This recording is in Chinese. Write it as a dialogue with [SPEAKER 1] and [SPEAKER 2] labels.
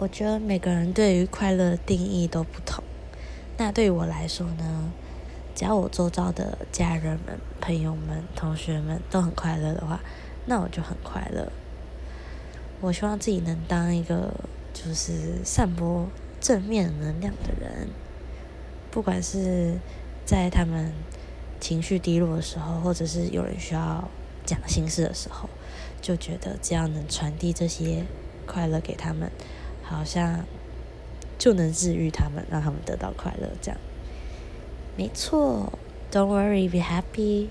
[SPEAKER 1] 我觉得每个人对于快乐的定义都不同。那对于我来说呢，只要我周遭的家人们、朋友们、同学们都很快乐的话，那我就很快乐。我希望自己能当一个就是散播正面能量的人，不管是在他们情绪低落的时候，或者是有人需要讲心事的时候，就觉得只要能传递这些快乐给他们。好像就能治愈他们，让他们得到快乐，这样没错。Don't worry, be happy.